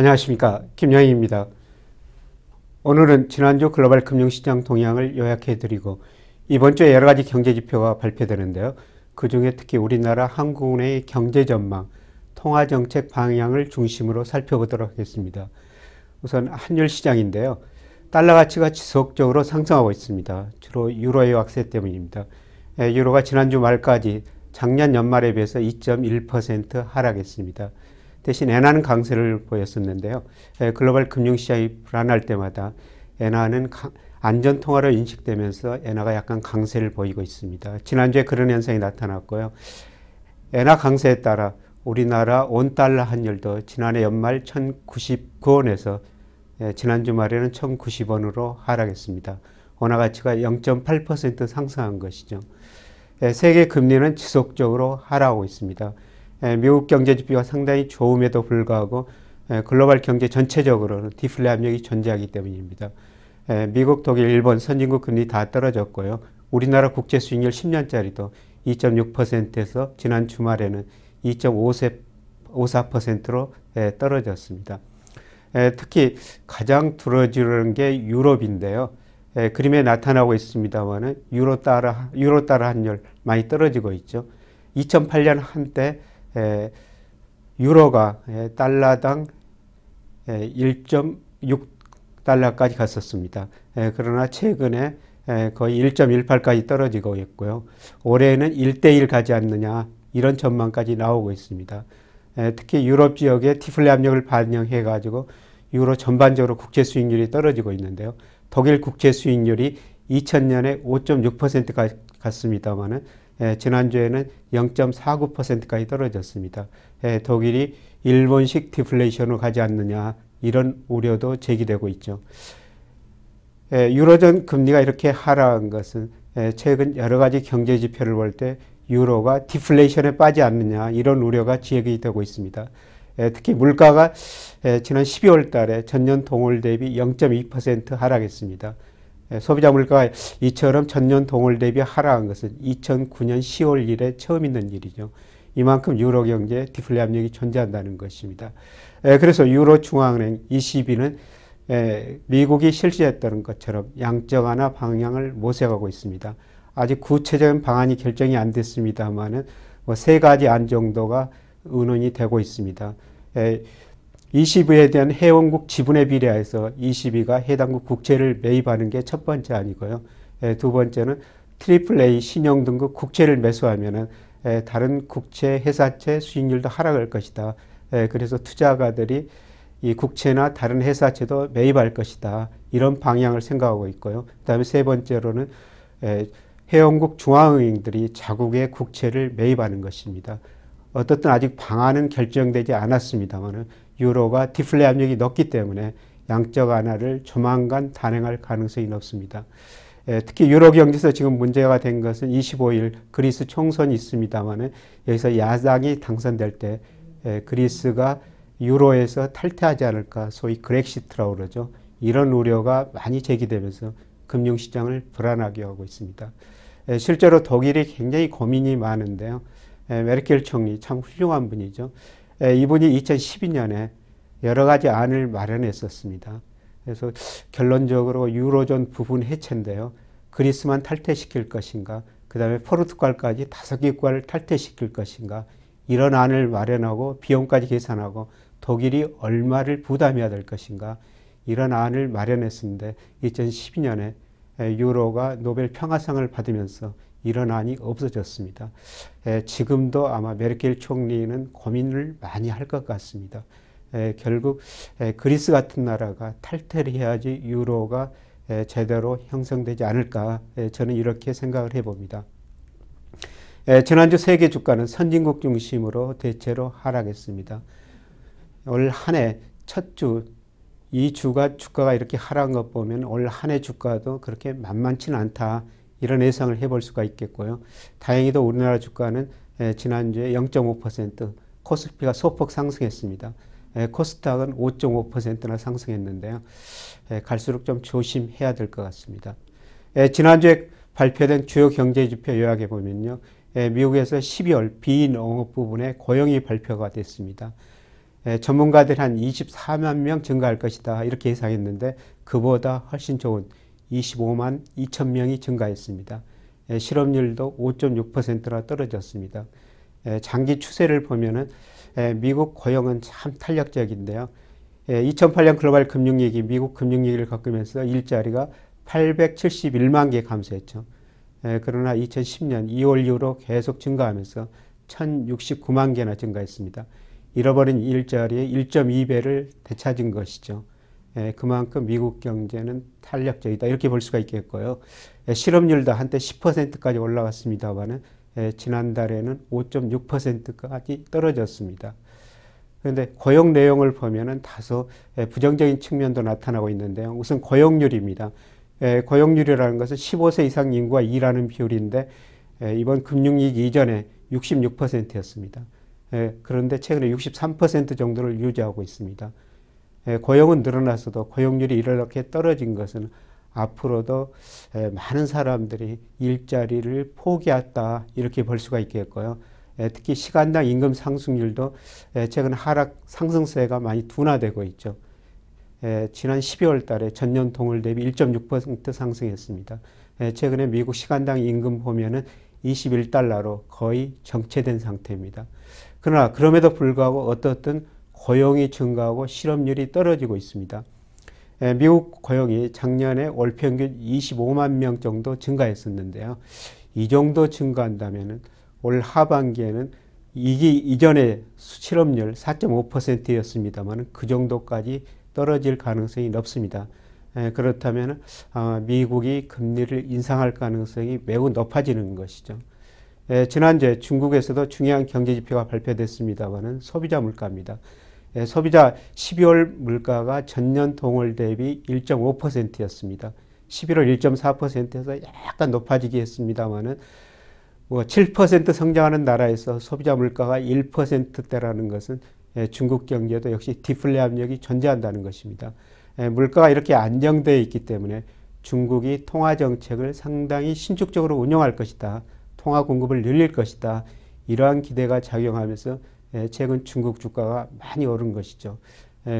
안녕하십니까. 김영희입니다. 오늘은 지난주 글로벌 금융시장 동향을 요약해 드리고 이번 주에 여러 가지 경제 지표가 발표되는데요. 그 중에 특히 우리나라 한국은행의 경제 전망, 통화 정책 방향을 중심으로 살펴보도록 하겠습니다. 우선 한율 시장인데요. 달러 가치가 지속적으로 상승하고 있습니다. 주로 유로의 확세 때문입니다. 예, 유로가 지난주 말까지 작년 연말에 비해서 2.1% 하락했습니다. 대신 엔화는 강세를 보였었는데요. 예, 글로벌 금융시장이 불안할 때마다 엔화는 안전 통화로 인식되면서 엔화가 약간 강세를 보이고 있습니다. 지난주에 그런 현상이 나타났고요. 엔화 강세에 따라 우리나라 온 달러 환율도 지난해 연말 1,099원에서 예, 지난주 말에는 1,090원으로 하락했습니다. 원화 가치가 0.8% 상승한 것이죠. 예, 세계 금리는 지속적으로 하락하고 있습니다. 예, 미국 경제 지표가 상당히 좋음에도 불구하고 예, 글로벌 경제 전체적으로는 디플레 압력이 존재하기 때문입니다. 예, 미국, 독일, 일본 선진국 금리 다 떨어졌고요. 우리나라 국제 수익률 10년짜리도 2.6%에서 지난 주말에는 2.54%로 떨어졌습니다. 특히 가장 두려지는 게 유럽인데요. 그림에 나타나고 있습니다만은 유로 달러 유로 달러 환율 많이 떨어지고 있죠. 2008년 한때 에, 유로가 에, 달러당 1.6달러까지 갔었습니다. 에, 그러나 최근에 거의 1.18까지 떨어지고 있고요. 올해는 1대1 가지 않느냐 이런 전망까지 나오고 있습니다. 특히 유럽 지역의 티플레 압력을 반영해 가지고 유로 전반적으로 국채 수익률이 떨어지고 있는데요. 독일 국채 수익률이 2000년에 5.6%까지 갔습니다만은 예, 지난주에는 0.49%까지 떨어졌습니다. 예, 독일이 일본식 디플레이션으로 가지 않느냐 이런 우려도 제기되고 있죠. 예, 유로존 금리가 이렇게 하락한 것은 예, 최근 여러 가지 경제 지표를 볼 때 유로가 디플레이션에 빠지 않느냐 이런 우려가 제기되고 있습니다. 예, 특히 물가가 예, 지난 12월 달에 전년 동월 대비 0.2% 하락했습니다. 예, 소비자 물가가 이처럼 전년 동월 대비 하락한 것은 2009년 10월 이래 처음 있는 일이죠. 이만큼 유로 경제에 디플레 압력이 존재한다는 것입니다. 예, 그래서 유로 중앙은행 ECB는 예, 미국이 실시했던 것처럼 양적 완화 방향을 모색하고 있습니다. 아직 구체적인 방안이 결정이 안 됐습니다만은 뭐 세 가지 안 정도가 의논이 되고 있습니다. ECB에 대한 회원국 지분에 비례해서 22가 해당국 국채를 매입하는 게 첫 번째 안이고요. 두 번째는 triple A 신용 등급 국채를 매수하면은 다른 국채 회사채 수익률도 하락할 것이다. 그래서 투자가들이 이 국채나 다른 회사채도 매입할 것이다. 이런 방향을 생각하고 있고요. 그다음에 세 번째로는 회원국 중앙은행들이 자국의 국채를 매입하는 것입니다. 어떻든 아직 방안은 결정되지 않았습니다만 유로가 디플레 압력이 높기 때문에 양적 완화를 조만간 단행할 가능성이 높습니다. 예, 특히 유로 경제에서 지금 문제가 된 것은 25일 그리스 총선이 있습니다만 여기서 야당이 당선될 때 예, 그리스가 유로에서 탈퇴하지 않을까 소위 그렉시트라고 그러죠. 이런 우려가 많이 제기되면서 금융시장을 불안하게 하고 있습니다. 예, 실제로 독일이 굉장히 고민이 많은데요. 메르켈 총리 참 훌륭한 분이죠. 이분이 2012년에 여러 가지 안을 마련했었습니다. 그래서 결론적으로 유로존 부분 해체인데요. 그리스만 탈퇴시킬 것인가, 그 다음에 포르투갈까지 다섯 개국가를 탈퇴시킬 것인가, 이런 안을 마련하고 비용까지 계산하고 독일이 얼마를 부담해야 될 것인가, 이런 안을 마련했는데 2012년에 유로가 노벨 평화상을 받으면서 안이 없어졌습니다. 에, 지금도 아마 메르켈 총리는 고민을 많이 할 것 같습니다. 에, 결국 에, 그리스 같은 나라가 탈퇴를 해야지 유로가 에, 제대로 형성되지 않을까 에, 저는 이렇게 생각을 해봅니다. 에, 지난주 세계 주가는 선진국 중심으로 대체로 하락했습니다. 올 한 해 첫 주, 이 주가 주가가 이렇게 하락한 것 보면 올 한 해 주가도 그렇게 만만치는 않다. 이런 예상을 해볼 수가 있겠고요. 다행히도 우리나라 주가는 지난주에 0.5% 코스피가 소폭 상승했습니다. 코스닥은 5.5%나 상승했는데요. 갈수록 좀 조심해야 될 것 같습니다. 지난주에 발표된 주요 경제 지표 요약해 보면요. 미국에서 12월 비농업 부분의 고용이 발표가 됐습니다. 에, 전문가들이 한 24만 명 증가할 것이다 이렇게 예상했는데 그보다 훨씬 좋은 25만 2천 명이 증가했습니다. 에, 실업률도 5.6%나 떨어졌습니다. 에, 장기 추세를 보면은 에, 미국 고용은 참 탄력적인데요. 2008년 글로벌 금융위기, 미국 금융위기를 겪으면서 일자리가 871만 개 감소했죠. 그러나 2010년 2월 이후로 계속 증가하면서 1069만 개나 증가했습니다. 잃어버린 일자리의 1.2배를 되찾은 것이죠. 그만큼 미국 경제는 탄력적이다 이렇게 볼 수가 있겠고요. 실업률도 한때 10%까지 올라갔습니다만은 지난달에는 5.6%까지 떨어졌습니다. 그런데 고용 내용을 보면은 다소 부정적인 측면도 나타나고 있는데요. 우선 고용률입니다. 고용률이라는 것은 15세 이상 인구가 일하는 비율인데 이번 금융위기 이전에 66%였습니다. 그런데 최근에 63% 정도를 유지하고 있습니다. 고용은 늘어났어도 고용률이 이렇게 떨어진 것은 앞으로도 많은 사람들이 일자리를 포기했다 이렇게 볼 수가 있겠고요. 특히 시간당 임금 상승률도 최근 하락 상승세가 많이 둔화되고 있죠. 지난 12월 달에 전년 동월 대비 1.6% 상승했습니다. 최근에 미국 시간당 임금 보면은 21달러로 거의 정체된 상태입니다. 그러나 그럼에도 불구하고 어떻든 고용이 증가하고 실업률이 떨어지고 있습니다. 미국 고용이 작년에 월 평균 25만 명 정도 증가했었는데요. 이 정도 증가한다면은 올 하반기에는 이기 이전에 실업률 4.5%였습니다만 그 정도까지 떨어질 가능성이 높습니다. 에, 그렇다면 어, 미국이 금리를 인상할 가능성이 매우 높아지는 것이죠. 에, 지난주에 중국에서도 중요한 경제 지표가 발표됐습니다만은 소비자 물가입니다. 에, 소비자 12월 물가가 전년 동월 대비 1.5%였습니다. 11월 1.4%에서 약간 높아지기 했습니다만은 뭐7% 성장하는 나라에서 소비자 물가가 1%대라는 것은 예, 중국 경제도 역시 디플레 압력이 존재한다는 것입니다. 예, 물가가 이렇게 안정되어 있기 때문에 중국이 통화 정책을 상당히 신축적으로 운영할 것이다. 통화 공급을 늘릴 것이다. 이러한 기대가 작용하면서 예, 최근 중국 주가가 많이 오른 것이죠.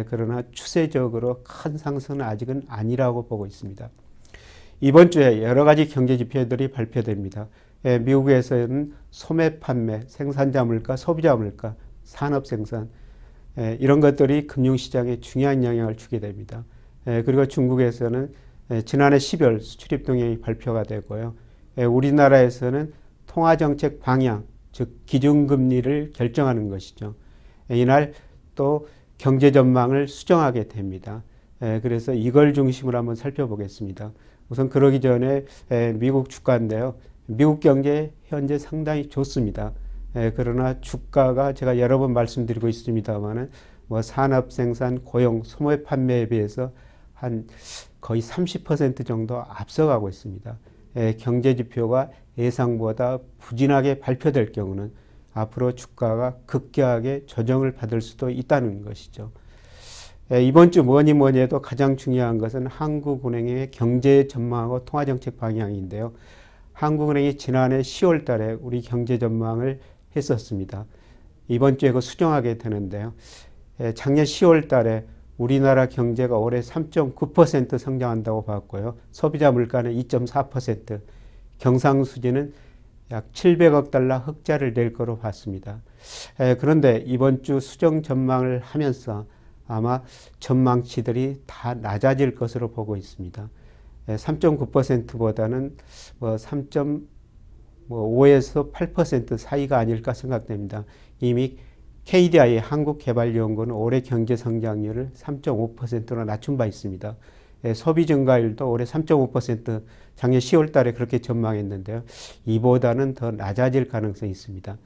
그러나 추세적으로 큰 상승은 아직은 아니라고 보고 있습니다. 이번 주에 여러 가지 경제 지표들이 발표됩니다. 예, 미국에서는 소매 판매, 생산자 물가, 소비자 물가, 산업 생산 예, 이런 것들이 금융시장에 중요한 영향을 주게 됩니다. 예, 그리고 중국에서는 지난해 10월 수출입 동향이 발표가 되고요. 우리나라에서는 통화정책 방향, 즉 기준금리를 결정하는 것이죠. 이날 또 경제 전망을 수정하게 됩니다. 그래서 이걸 중심으로 한번 살펴보겠습니다. 우선 그러기 전에 미국 주가인데요. 미국 경제 현재 상당히 좋습니다. 예, 그러나 주가가 제가 여러 번 말씀드리고 있습니다만은 뭐 산업 생산, 고용, 소매 판매에 비해서 한 거의 30% 정도 앞서가고 있습니다. 예, 경제 지표가 예상보다 부진하게 발표될 경우는 앞으로 주가가 급격하게 조정을 받을 수도 있다는 것이죠. 예, 이번 주 뭐니 뭐니 해도 가장 중요한 것은 한국은행의 경제 전망하고 통화정책 방향인데요. 한국은행이 지난해 10월 달에 우리 경제 전망을 했었습니다. 이번 주에 그 수정하게 되는데요. 예, 작년 10월 달에 우리나라 경제가 올해 3.9% 성장한다고 봤고요. 소비자 물가는 2.4%, 경상수지는 약 700억 달러 흑자를 낼 거로 봤습니다. 예, 그런데 이번 주 수정 전망을 하면서 아마 전망치들이 다 낮아질 것으로 보고 있습니다. 3.9%보다는 뭐 3.5에서 8% 사이가 아닐까 생각됩니다. 이미 KDI 한국개발연구는 올해 경제 성장률을 3.5%로 낮춘 바 있습니다. 예, 소비 증가율도 올해 3.5% 작년 10월 달에 그렇게 전망했는데요. 이보다는 더 낮아질 가능성이 있습니다.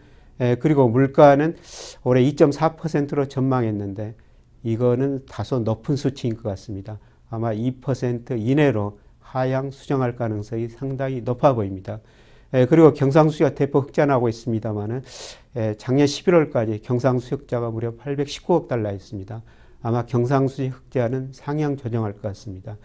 예, 그리고 물가는 올해 2.4%로 전망했는데 이거는 다소 높은 수치인 것 같습니다. 아마 2% 이내로 하향 수정할 가능성이 상당히 높아 보입니다. 예, 그리고 경상수지가 대폭 흑자나고 있습니다만은 예, 작년 11월까지 경상수지 흑자가 무려 819억 달러였습니다. 아마 경상수지 흑자는 상향 조정할 것 같습니다.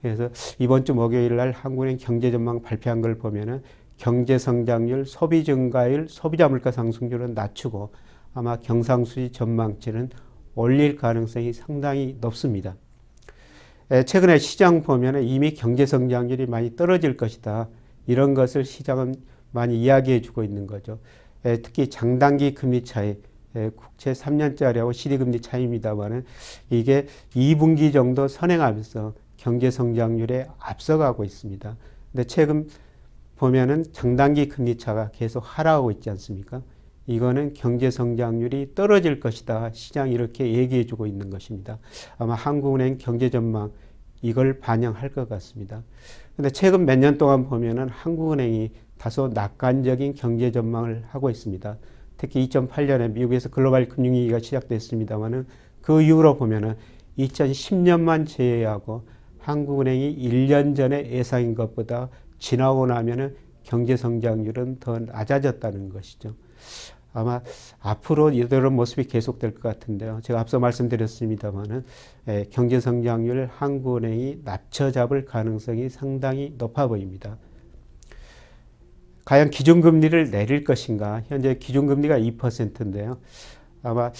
그래서 이번 주 목요일 날 한국은행 경제 전망 발표한 걸 보면은 경제 성장률, 소비 증가율, 소비자 물가 상승률은 낮추고 아마 경상수지 전망치는 올릴 가능성이 상당히 높습니다. 에, 최근에 시장 보면 이미 경제 성장률이 많이 떨어질 것이다. 이런 것을 시장은 많이 이야기해 주고 있는 거죠. 에, 특히 장단기 금리 차이, 에, 국채 3년짜리하고 시리금리 차이입니다만은 이게 2분기 정도 선행하면서 경제 성장률에 앞서가고 있습니다. 근데 최근 보면은 장단기 금리 차가 계속 하락하고 있지 않습니까? 이거는 경제 성장률이 떨어질 것이다. 시장이 이렇게 얘기해 주고 있는 것입니다. 아마 한국은행 경제 전망 이걸 반영할 것 같습니다. 근데 최근 몇 년 동안 보면은 한국은행이 다소 낙관적인 경제 전망을 하고 있습니다. 특히 2008년에 미국에서 글로벌 금융위기가 시작됐습니다만은 그 이후로 보면은 2010년만 제외하고 한국은행이 1년 전에 예상인 것보다 지나고 나면은 경제 성장률은 더 낮아졌다는 것이죠. 아마 앞으로 이런 모습이 계속될 것 같은데요. 제가 앞서 말씀드렸습니다만은 예, 경제 성장률 한국은행이 낮춰 잡을 가능성이 상당히 높아 보입니다. 과연 기준금리를 내릴 것인가? 현재 기준금리가 2%인데요. 아마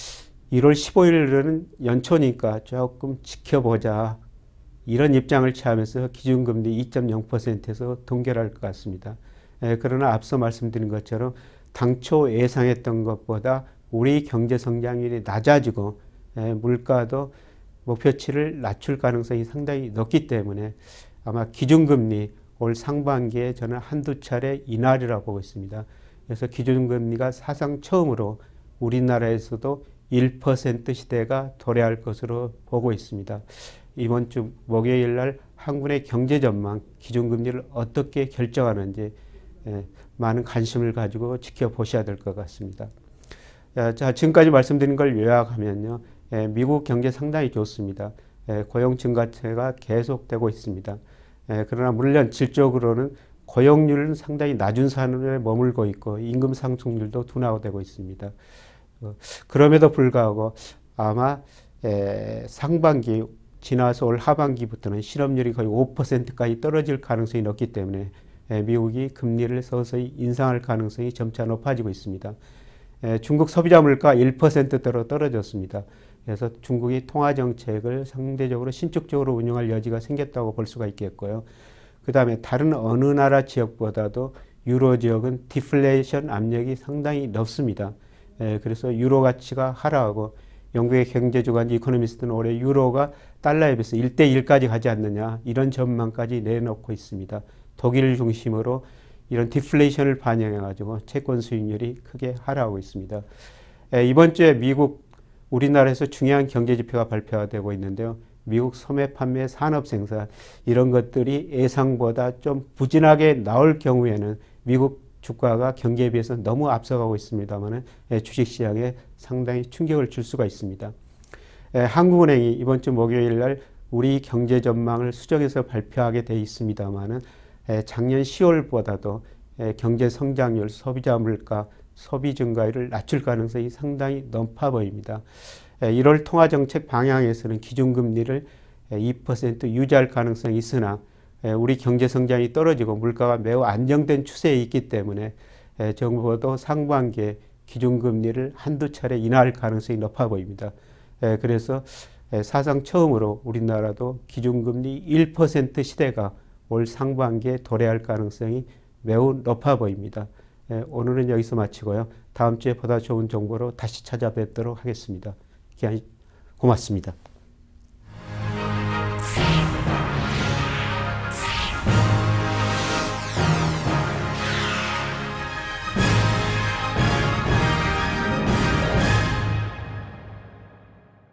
1월 15일은 연초니까 조금 지켜보자. 이런 입장을 취하면서 기준금리 2.0%에서 동결할 것 같습니다. 예, 그러나 앞서 말씀드린 것처럼 당초 예상했던 것보다 우리 경제 성장률이 낮아지고 예, 물가도 목표치를 낮출 가능성이 상당히 높기 때문에 아마 기준금리 올 상반기에 저는 한두 차례 인하리라 보고 있습니다. 그래서 기준금리가 사상 처음으로 우리나라에서도 1% 시대가 도래할 것으로 보고 있습니다. 이번 주 목요일 날 한국의 경제 전망 기준금리를 어떻게 결정하는지 예, 많은 관심을 가지고 지켜보셔야 될 것 같습니다. 자, 지금까지 말씀드린 걸 요약하면요. 예, 미국 경제 상당히 좋습니다. 예, 고용 증가세가 계속되고 있습니다. 그러나 물론 질적으로는 고용률은 상당히 낮은 산업에 머물고 있고 임금 상승률도 둔화되고 있습니다. 어, 그럼에도 불구하고 아마 상반기 지나서 올 하반기부터는 실업률이 거의 5%까지 떨어질 가능성이 높기 때문에 미국이 금리를 서서히 인상할 가능성이 점차 높아지고 있습니다. 중국 소비자 물가 1%대로 떨어졌습니다. 그래서 중국이 통화 정책을 상대적으로 신축적으로 운영할 여지가 생겼다고 볼 수가 있겠고요. 그 다음에 다른 어느 나라 지역보다도 유로 지역은 디플레이션 압력이 상당히 높습니다. 그래서 유로 가치가 하락하고 영국의 경제주간 이코노미스트는 올해 유로가 달러에 비해서 1대1까지 가지 않느냐 이런 전망까지 내놓고 있습니다. 독일 중심으로 이런 디플레이션을 반영해 가지고 채권 수익률이 크게 하락하고 있습니다. 이번 주에 미국 우리나라에서 중요한 경제 지표가 발표가 되고 있는데요. 미국 소매 판매 산업 생산 이런 것들이 예상보다 좀 부진하게 나올 경우에는 미국 주가가 경기에 비해서 너무 앞서가고 있습니다만 주식 시장에 상당히 충격을 줄 수가 있습니다. 한국은행이 이번 주 목요일 날 우리 경제 전망을 수정해서 발표하게 돼 있습니다만은 작년 10월보다도 경제 성장률, 소비자 물가, 소비 증가율을 낮출 가능성이 상당히 높아 보입니다. 1월 통화 정책 방향에서는 기준금리를 2% 유지할 가능성이 있으나 우리 경제 성장이 떨어지고 물가가 매우 안정된 추세에 있기 때문에 정부도 상반기에 기준금리를 한두 차례 인하할 가능성이 높아 보입니다. 그래서 사상 처음으로 우리나라도 기준금리 1% 시대가 올 상반기에 도래할 가능성이 매우 높아 보입니다. 오늘은 여기서 마치고요. 다음 주에 보다 좋은 정보로 다시 찾아뵙도록 하겠습니다. 고맙습니다.